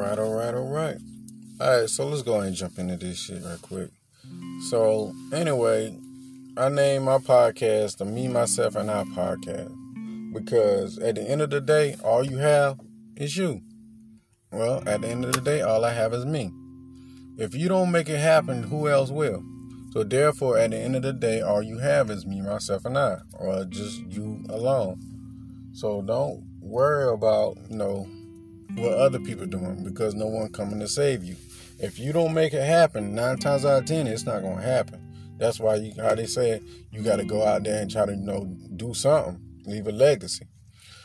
right, all right, all right. All right, so let's go ahead and jump into this shit right quick. So, anyway, I named my podcast the Me, Myself, and I podcast because at the end of the day, all you have is you. Well, at the end of the day, all I have is me. If you don't make it happen, who else will? So, therefore, at the end of the day, all you have is me, myself, and I, or just you alone. So, don't worry about, you know, what other people doing because no one coming to save you. If you don't make it happen, nine times out of ten, it's not gonna happen. That's why you how they say you gotta go out there and try to, you know, do something, leave a legacy.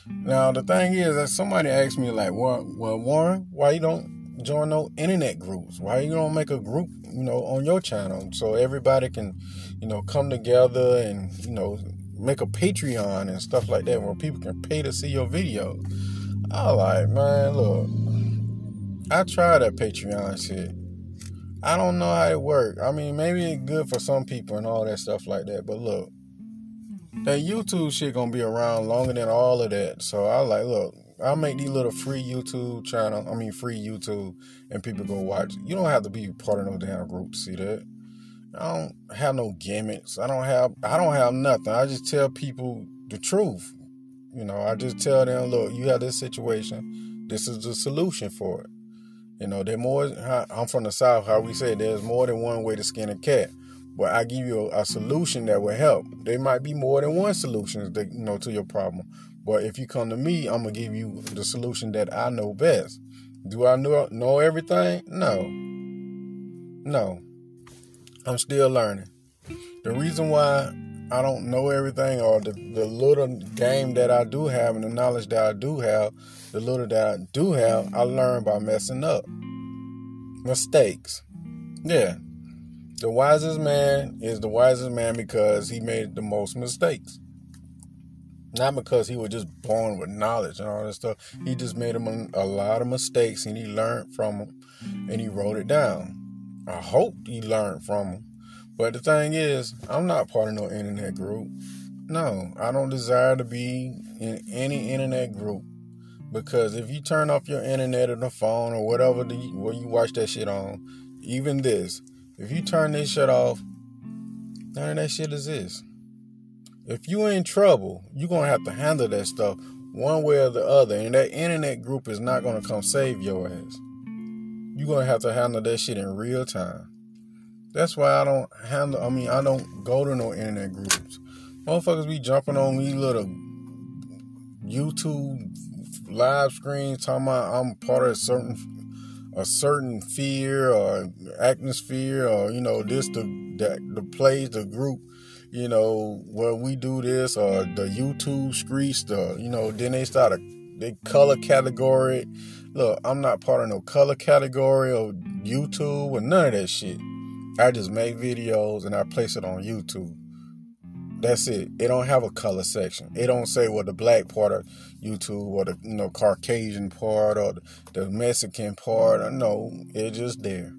Now the thing is that somebody asked me like, well, well Warren, why you don't join no internet groups? Why you don't make a group, you know, on your channel so everybody can, you know, come together and, you know, make a Patreon and stuff like that where people can pay to see your videos. I like, man, look, I tried that Patreon shit. I don't know how it works. I mean, maybe it's good for some people and all that stuff like that. But look, that YouTube shit gonna be around longer than all of that. So I like, look, I'll make these little free YouTube channel. I mean, free YouTube, and people go watch. You don't have to be part of no damn group to see that. I don't have no gimmicks. I don't have. I don't have nothing. I just tell people the truth. You know, I just tell them, look, you have this situation. This is the solution for it. You know, there more. I'm from the south. How we say there's more than one way to skin a cat. But I give you a, a solution that will help. There might be more than one solution, you know, to your problem. But if you come to me, I'm gonna give you the solution that I know best. Do I know know everything? No. No. I'm still learning. The reason why I don't know everything or the, the little game that I do have and the knowledge that I do have, the little that I do have, I learned by messing up. Mistakes. Yeah. The wisest man is the wisest man because he made the most mistakes. Not because he was just born with knowledge and all that stuff. He just made him a lot of mistakes and he learned from them and he wrote it down. I hope he learned from them but the thing is, I'm not part of no internet group. No, I don't desire to be in any internet group. Because if you turn off your internet or the phone or whatever the, where you watch that shit on, even this, if you turn this shit off, none of that shit exists. If you in trouble, you're gonna have to handle that stuff one way or the other, and that internet group is not gonna come save your ass. You're gonna have to handle that shit in real time. That's why I don't handle. I mean, I don't go to no internet groups. Motherfuckers be jumping on me little YouTube live screens talking about I'm part of a certain a certain fear or atmosphere or you know this the that the plays the group you know where we do this or the YouTube streets the you know then they start a they color category. Look, I'm not part of no color category or YouTube or none of that shit. I just make videos and I place it on YouTube. That's it. It don't have a color section. It don't say what well, the black part of YouTube or the you know Caucasian part or the, Mexican part. No, it's just there.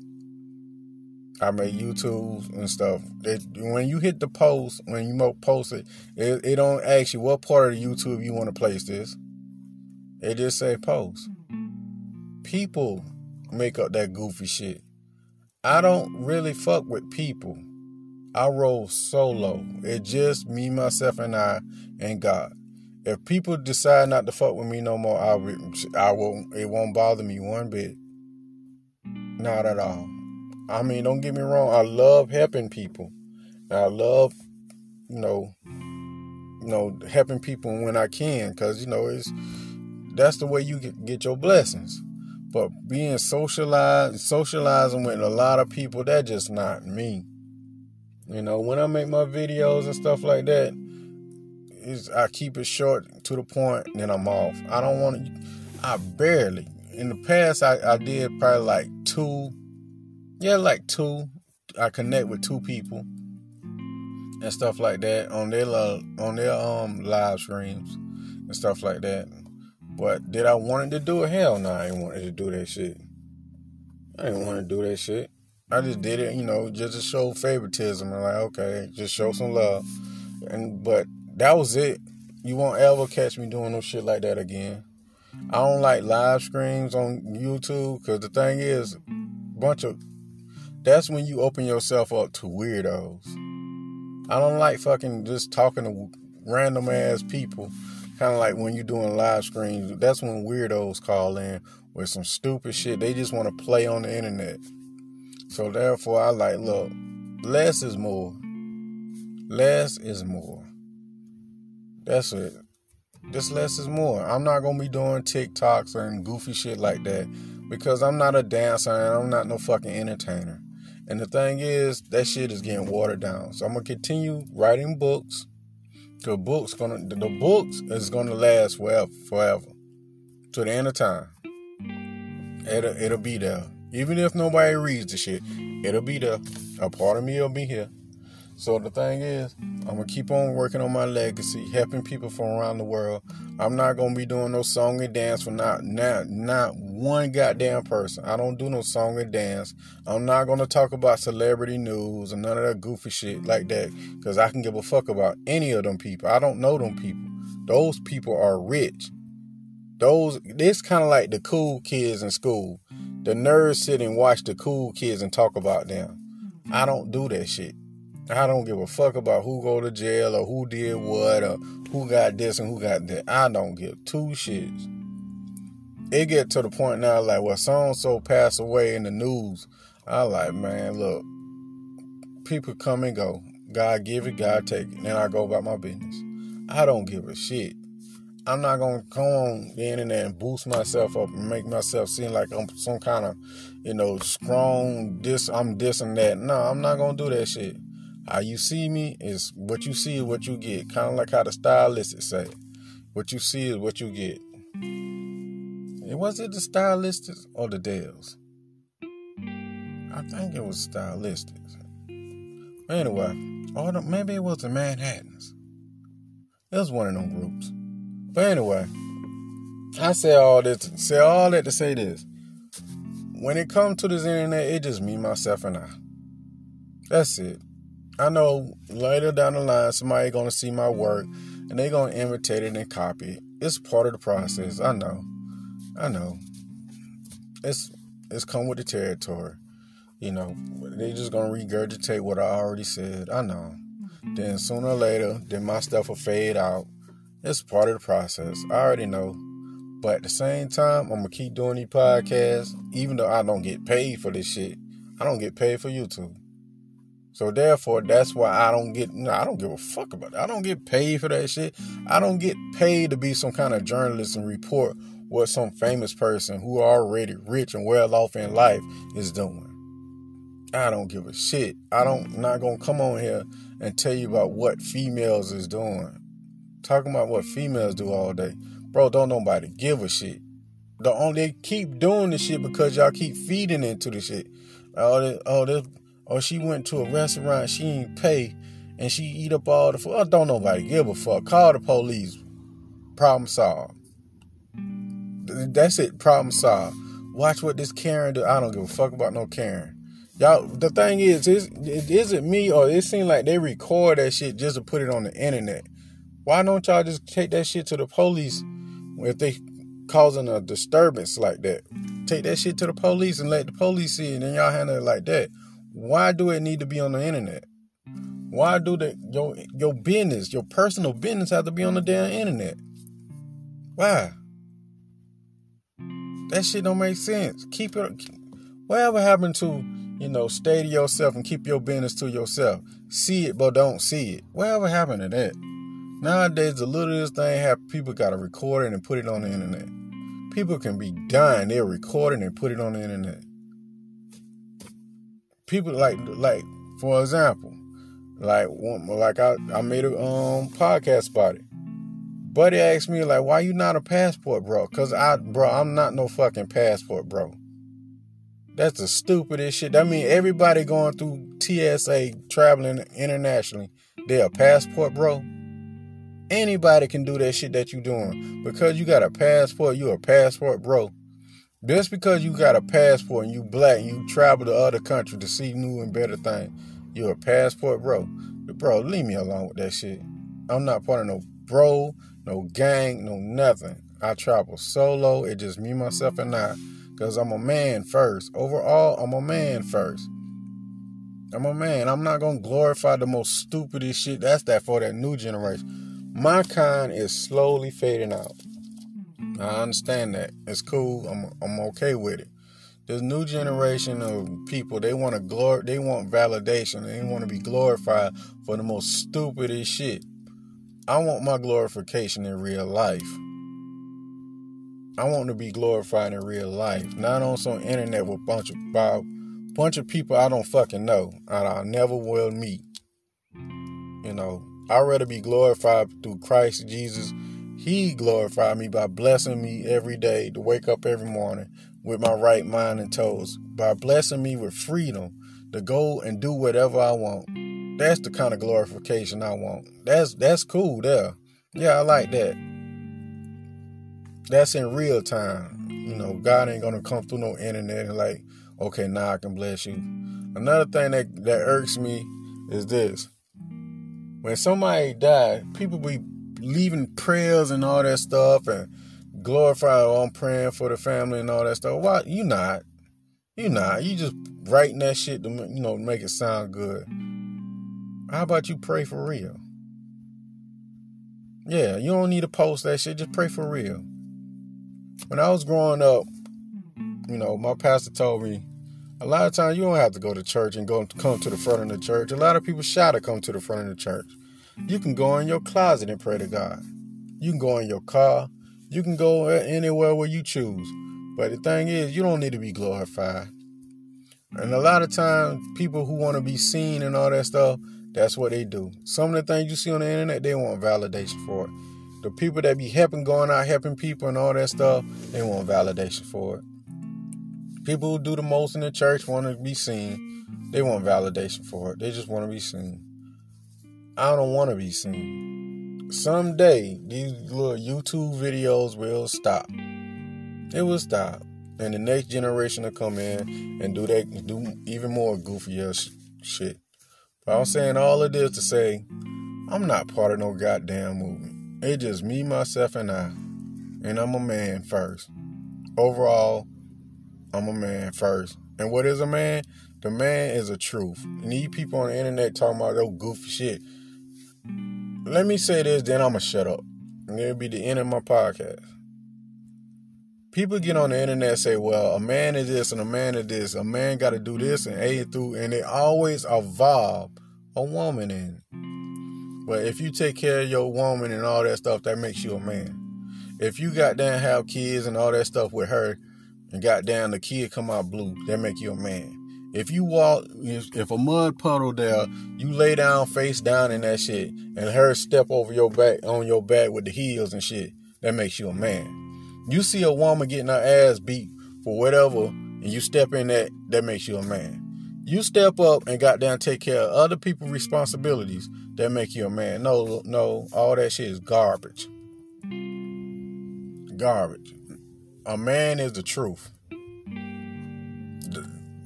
I make YouTube and stuff. It, when you hit the post, when you post it, it, it don't ask you what part of YouTube you want to place this. It just say post. People make up that goofy shit. I don't really fuck with people. I roll solo. It's just me, myself, and I, and God. If people decide not to fuck with me no more, I, I won't. It won't bother me one bit. Not at all. I mean, don't get me wrong. I love helping people. I love, you know, you know, helping people when I can, cause you know it's that's the way you get, get your blessings. But being socialized, socializing with a lot of people, that's just not me. You know, when I make my videos and stuff like that, is I keep it short to the point, then I'm off. I don't want to. I barely. In the past, I, I did probably like two. Yeah, like two. I connect with two people and stuff like that on their on their um live streams and stuff like that. But did I wanted to do it? Hell no, I ain't wanted to do that shit. I didn't want to do that shit. I just did it, you know, just to show favoritism and like, okay, just show some love. And but that was it. You won't ever catch me doing no shit like that again. I don't like live streams on YouTube because the thing is, bunch of that's when you open yourself up to weirdos. I don't like fucking just talking to random ass people. Kind of like when you're doing live streams, that's when weirdos call in with some stupid shit. They just want to play on the internet. So therefore, I like, look, less is more. Less is more. That's it. Just less is more. I'm not gonna be doing TikToks and goofy shit like that because I'm not a dancer and I'm not no fucking entertainer. And the thing is, that shit is getting watered down. So I'm gonna continue writing books. The books gonna the books is gonna last forever, forever, to the end of time. It'll it'll be there. Even if nobody reads the shit, it'll be there. A part of me will be here. So the thing is, I'm gonna keep on working on my legacy, helping people from around the world. I'm not gonna be doing no song and dance for not not not one goddamn person. I don't do no song and dance. I'm not gonna talk about celebrity news and none of that goofy shit like that, cause I can give a fuck about any of them people. I don't know them people. Those people are rich. Those this kind of like the cool kids in school. The nerds sit and watch the cool kids and talk about them. I don't do that shit. I don't give a fuck about who go to jail or who did what or who got this and who got that. I don't give two shits. It get to the point now like well so and so passed away in the news. I like, man, look, people come and go. God give it, God take it. Then I go about my business. I don't give a shit. I'm not gonna come on the internet and boost myself up and make myself seem like I'm some kind of, you know, strong this I'm this and that. No, I'm not gonna do that shit. How you see me is what you see is what you get. Kind of like how the stylists say, what you see is what you get. And was it the stylists or the Dells? I think it was stylistics. Anyway, or the, maybe it was the Manhattans. It was one of them groups. But anyway, I say all this, say all that to say this. When it comes to this internet, it just me, myself, and I. That's it. I know later down the line somebody gonna see my work and they gonna imitate it and copy it. It's part of the process. I know. I know. It's it's come with the territory. You know, they just gonna regurgitate what I already said. I know. Then sooner or later, then my stuff will fade out. It's part of the process. I already know. But at the same time, I'm gonna keep doing these podcasts, even though I don't get paid for this shit. I don't get paid for YouTube. So therefore, that's why I don't get. No, I don't give a fuck about it. I don't get paid for that shit. I don't get paid to be some kind of journalist and report what some famous person who already rich and well off in life is doing. I don't give a shit. I don't not gonna come on here and tell you about what females is doing. Talking about what females do all day, bro. Don't nobody give a shit. The only they keep doing the shit because y'all keep feeding into the shit. Oh, this, oh, this or she went to a restaurant she ain't pay and she eat up all the food. Oh, don't nobody give a fuck. Call the police. Problem solved. That's it. Problem solved. Watch what this Karen do. I don't give a fuck about no Karen. Y'all, the thing is, is it isn't me or it seems like they record that shit just to put it on the internet. Why don't y'all just take that shit to the police if they causing a disturbance like that? Take that shit to the police and let the police see it, and then y'all handle it like that. Why do it need to be on the internet? Why do the your your business, your personal business, have to be on the damn internet? Why? That shit don't make sense. Keep it. Whatever happened to you know, stay to yourself and keep your business to yourself. See it, but don't see it. Whatever happened to that? Nowadays, the littlest thing have people got to record it and put it on the internet. People can be dying, they're recording and put it on the internet people like like for example, like one like I I made a um podcast about it. Buddy asked me like, "Why you not a passport, bro?" Cause I, bro, I'm not no fucking passport, bro. That's the stupidest shit. I mean everybody going through TSA traveling internationally, they're a passport, bro. Anybody can do that shit that you doing because you got a passport. You a passport, bro. Just because you got a passport and you black and you travel to other countries to see new and better things, you're a passport, bro. Bro, leave me alone with that shit. I'm not part of no bro, no gang, no nothing. I travel solo. It's just me, myself, and I. Because I'm a man first. Overall, I'm a man first. I'm a man. I'm not to glorify the most stupidest shit. That's that for that new generation. My kind is slowly fading out. I understand that. It's cool. I'm I'm okay with it. This new generation of people, they want to glor they want validation. They want to be glorified for the most stupidest shit. I want my glorification in real life. I want to be glorified in real life, not on some internet with a bunch of bunch of people I don't fucking know and I never will meet. You know, I'd rather be glorified through Christ Jesus he glorified me by blessing me every day to wake up every morning with my right mind and toes, by blessing me with freedom to go and do whatever I want. That's the kind of glorification I want. That's that's cool there. Yeah, I like that. That's in real time. You know, God ain't gonna come through no internet and like, okay, now I can bless you. Another thing that, that irks me is this. When somebody died, people be leaving prayers and all that stuff and glorify oh, I'm praying for the family and all that stuff. Why you not? You not. You just writing that shit to you know make it sound good. How about you pray for real? Yeah, you don't need to post that shit. Just pray for real. When I was growing up, you know, my pastor told me a lot of times you don't have to go to church and go come to the front of the church. A lot of people shy to come to the front of the church. You can go in your closet and pray to God. You can go in your car. You can go anywhere where you choose. But the thing is, you don't need to be glorified. And a lot of times, people who want to be seen and all that stuff, that's what they do. Some of the things you see on the internet, they want validation for it. The people that be helping, going out helping people and all that stuff, they want validation for it. People who do the most in the church want to be seen. They want validation for it. They just want to be seen. I don't want to be seen. Someday, these little YouTube videos will stop. It will stop. And the next generation will come in and do that, do even more goofy ass shit. But I'm saying all of this to say, I'm not part of no goddamn movement. It's just me, myself, and I. And I'm a man first. Overall, I'm a man first. And what is a man? The man is a truth. And these people on the internet talking about those goofy shit. Let me say this, then I'm to shut up. And it'll be the end of my podcast. People get on the internet and say, well, a man is this and a man is this. A man got to do this and A through, and they always evolve a woman in. But if you take care of your woman and all that stuff, that makes you a man. If you got down have kids and all that stuff with her, and got down the kid come out blue, that make you a man. If you walk, if, if a mud puddle there, you lay down face down in that shit, and her step over your back on your back with the heels and shit, that makes you a man. You see a woman getting her ass beat for whatever, and you step in that, that makes you a man. You step up and got down take care of other people's responsibilities, that make you a man. No, no, all that shit is garbage. Garbage. A man is the truth.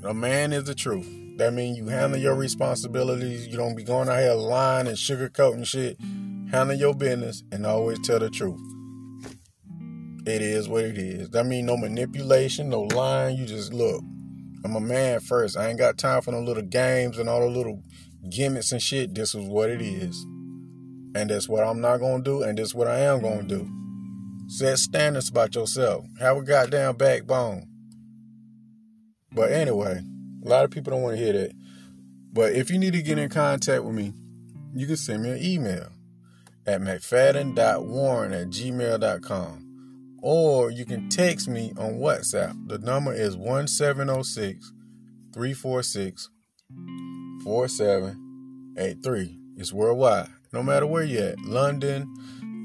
A man is the truth. That means you handle your responsibilities. You don't be going out here lying and sugarcoating shit. Handle your business and always tell the truth. It is what it is. That mean no manipulation, no lying. You just look. I'm a man first. I ain't got time for no little games and all the little gimmicks and shit. This is what it is. And that's what I'm not gonna do, and this is what I am gonna do. Set standards about yourself. Have a goddamn backbone. But anyway, a lot of people don't want to hear that. But if you need to get in contact with me, you can send me an email at mcfadden.warren at gmail.com. Or you can text me on WhatsApp. The number is 1706 346 4783. It's worldwide. No matter where you're at. London,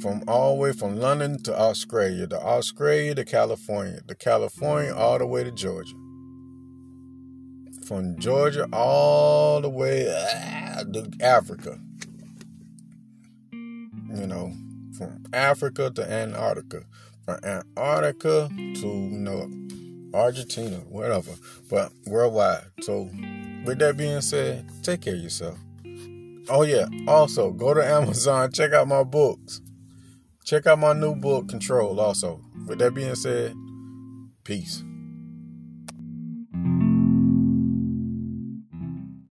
from all the way from London to Australia, to Australia to California, to California all the way to Georgia from Georgia all the way ah, to Africa. You know, from Africa to Antarctica, from Antarctica to you know Argentina, whatever, but worldwide. So, with that being said, take care of yourself. Oh yeah, also go to Amazon, check out my books. Check out my new book, Control, also. With that being said, peace.